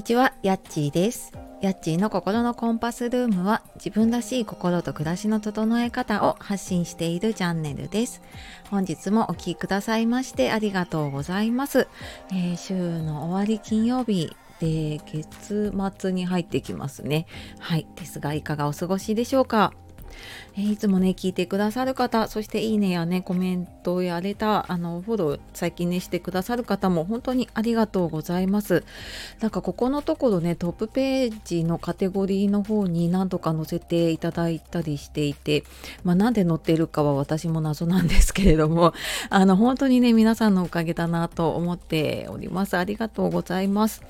にちは、やっちーです。やっちーの心のコンパスルームは自分らしい心と暮らしの整え方を発信しているチャンネルです。本日もお聴きくださいましてありがとうございます。えー、週の終わり金曜日で月末に入ってきますね。はい。ですがいかがお過ごしでしょうか？えいつもね、聞いてくださる方、そしていいねやね、コメントやレター、あの、フォロー最近ね、してくださる方も本当にありがとうございます。なんかここのところね、トップページのカテゴリーの方に何度か載せていただいたりしていて、まあなんで載ってるかは私も謎なんですけれども、あの、本当にね、皆さんのおかげだなと思っております。ありがとうございます。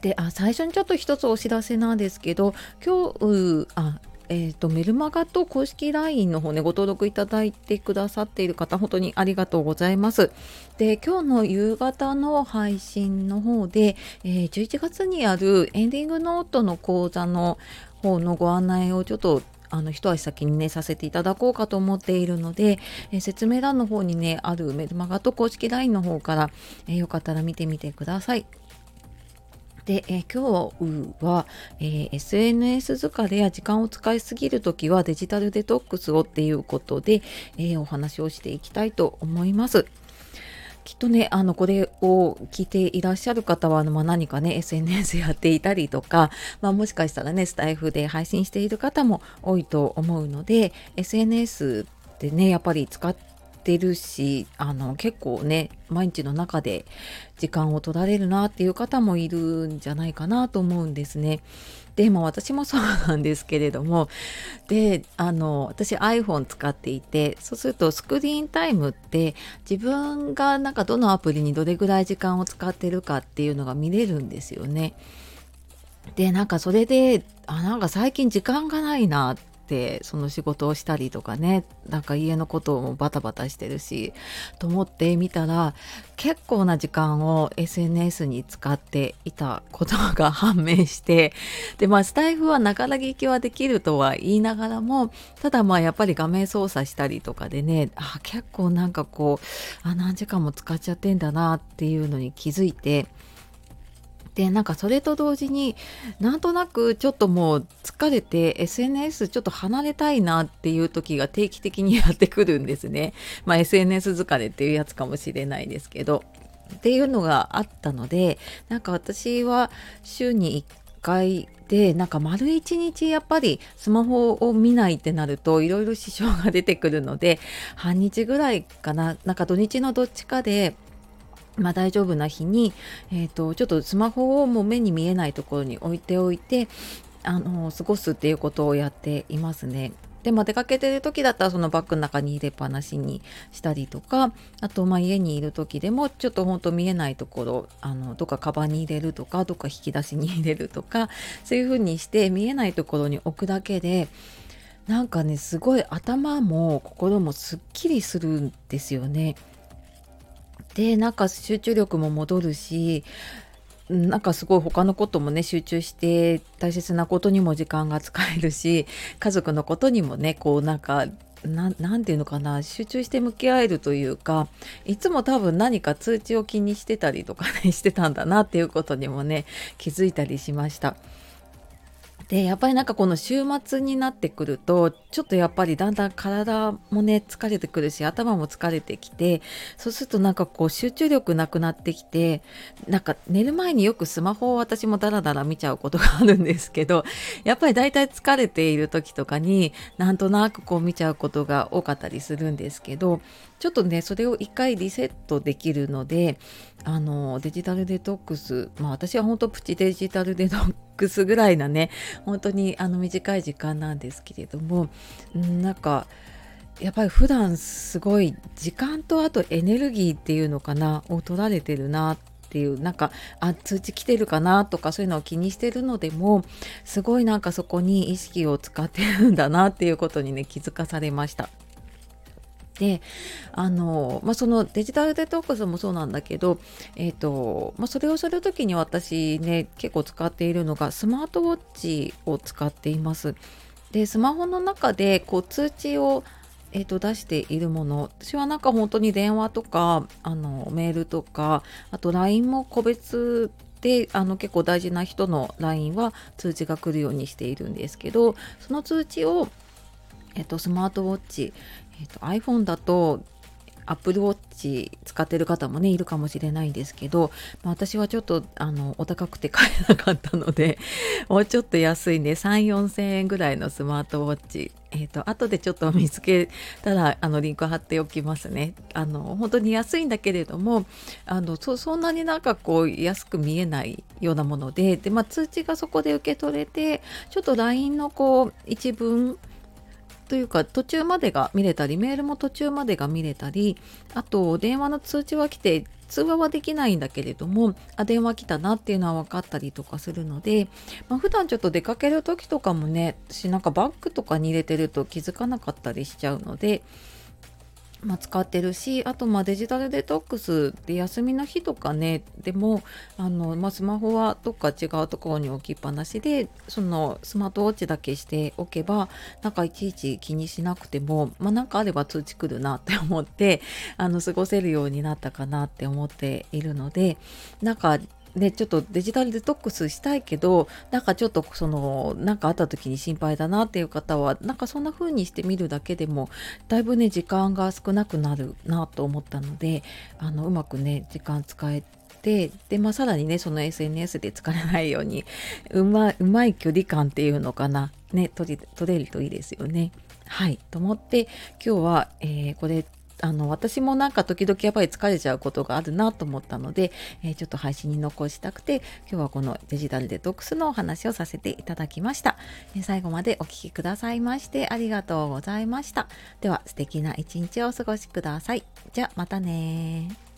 であ最初にちょっと一つお知らせなんですけど今日あえーと、メルマガと公式 LINE の方ねご登録いただいてくださっている方本当にありがとうございます。で今日の夕方の配信の方で、えー、11月にあるエンディングノートの講座の方のご案内をちょっとあの一足先にねさせていただこうかと思っているので、えー、説明欄の方にねあるメルマガと公式 LINE の方から、えー、よかったら見てみてください。で、え、今日は、え、SNS 疲れや時間を使いすぎるときはデジタルデトックスをっていうことで、え、お話をしていきたいと思います。きっとね、あの、これを聞いていらっしゃる方は、まあ、何かね、SNS やっていたりとか、まあ、もしかしたらね、スタイフで配信している方も多いと思うので、SNS でね、やっぱり使ってってるしあの結構ね毎日の中で時間を取られるなっていう方もいるんじゃないかなと思うんですね。でまあ私もそうなんですけれどもであの私 iPhone 使っていてそうするとスクリーンタイムって自分がなんかどのアプリにどれぐらい時間を使ってるかっていうのが見れるんですよね。でなんかそれであなんか最近時間がないなってその仕事をしたりとかねなんか家のこともバタバタしてるしと思ってみたら結構な時間を SNS に使っていたことが判明してでまあスタイフはながら聞きはできるとは言いながらもただまあやっぱり画面操作したりとかでねあ結構なんかこうあ何時間も使っちゃってんだなっていうのに気づいて。でなんかそれと同時になんとなくちょっともう疲れて SNS ちょっと離れたいなっていう時が定期的にやってくるんですね。まあ、SNS 疲れっていうやつかもしれないですけど。っていうのがあったのでなんか私は週に1回でなんか丸一日やっぱりスマホを見ないってなるといろいろ支障が出てくるので半日ぐらいかななんか土日のどっちかでまあ、大丈夫な日に、えーと、ちょっとスマホをもう目に見えないところに置いておいてあの過ごすっていうことをやっていますね。でも出かけてる時だったらそのバッグの中に入れっぱなしにしたりとかあとまあ家にいる時でもちょっとほんと見えないところあのどっかカバンに入れるとかどっか引き出しに入れるとかそういう風にして見えないところに置くだけでなんかねすごい頭も心もすっきりするんですよね。でなんか集中力も戻るしなんかすごい他のこともね集中して大切なことにも時間が使えるし家族のことにもねこうなんか何て言うのかな集中して向き合えるというかいつも多分何か通知を気にしてたりとかねしてたんだなっていうことにもね気づいたりしました。でやっぱりなんかこの週末になってくるとちょっとやっぱりだんだん体もね疲れてくるし頭も疲れてきてそうするとなんかこう集中力なくなってきてなんか寝る前によくスマホを私もダラダラ見ちゃうことがあるんですけど やっぱりだいたい疲れている時とかになんとなくこう見ちゃうことが多かったりするんですけどちょっとねそれを一回リセットできるのであのデジタルデトックスまあ私は本当プチデジタルデトックスぐらいなね本当にあの短い時間なんですけれどもなんかやっぱり普段すごい時間とあとエネルギーっていうのかなを取られてるなっていうなんかあ通知来てるかなとかそういうのを気にしてるのでもすごいなんかそこに意識を使ってるんだなっていうことにね気づかされました。であの、まあ、そのデジタルデトックスもそうなんだけど、えーとまあ、それをする時に私ね結構使っているのがスマートウォッチを使っています。でスマホの中でこう通知をえーと、出しているもの私はなんか本当に電話とかあのメールとかあと LINE も個別であの結構大事な人の LINE は通知が来るようにしているんですけどその通知を、えっと、スマートウォッチ、えっと、iPhone だと Apple Watch 使ってる方もねいるかもしれないんですけど、まあ、私はちょっとあのお高くて買えなかったので もうちょっと安いんで3 4 0 0 0円ぐらいのスマートウォッチえーと、後でちょっと見つけたらあのリンク貼っておきますね。あの本当に安いんだけれどもあのそそんなになんかこう安く見えないようなものでで、まあ、通知がそこで受け取れてちょっと LINE のこう一文というか途中までが見れたりメールも途中までが見れたりあと電話の通知は来て通話はできないんだけれどもあ電話来たなっていうのは分かったりとかするので、まあ、普段ちょっと出かける時とかもね私なんかバッグとかに入れてると気づかなかったりしちゃうのでまあ、使ってるしあとまあデジタルデトックスで休みの日とかねでもあの、まあ、スマホはどっか違うところに置きっぱなしでそのスマートウォッチだけしておけばなんかいちいち気にしなくても、まあ、かあれば通知来るなって思ってあの過ごせるようになったかなって思っているのでなんかね、ちょっとデジタルデトックスしたいけどなんかちょっとその何かあった時に心配だなっていう方はなんかそんな風にしてみるだけでもだいぶね時間が少なくなるなと思ったのであのうまくね時間使えてで、まあ、さらにねその SNS で疲れないようにうまうまい距離感っていうのかなね取れるといいですよね。はいと思って今日は、えー、これあの私もなんか時々やっぱり疲れちゃうことがあるなと思ったので、えー、ちょっと配信に残したくて今日はこのデジタルデトックスのお話をさせていただきました、えー、最後までお聴きくださいましてありがとうございました。では素敵な一日をお過ごしください。じゃあまたね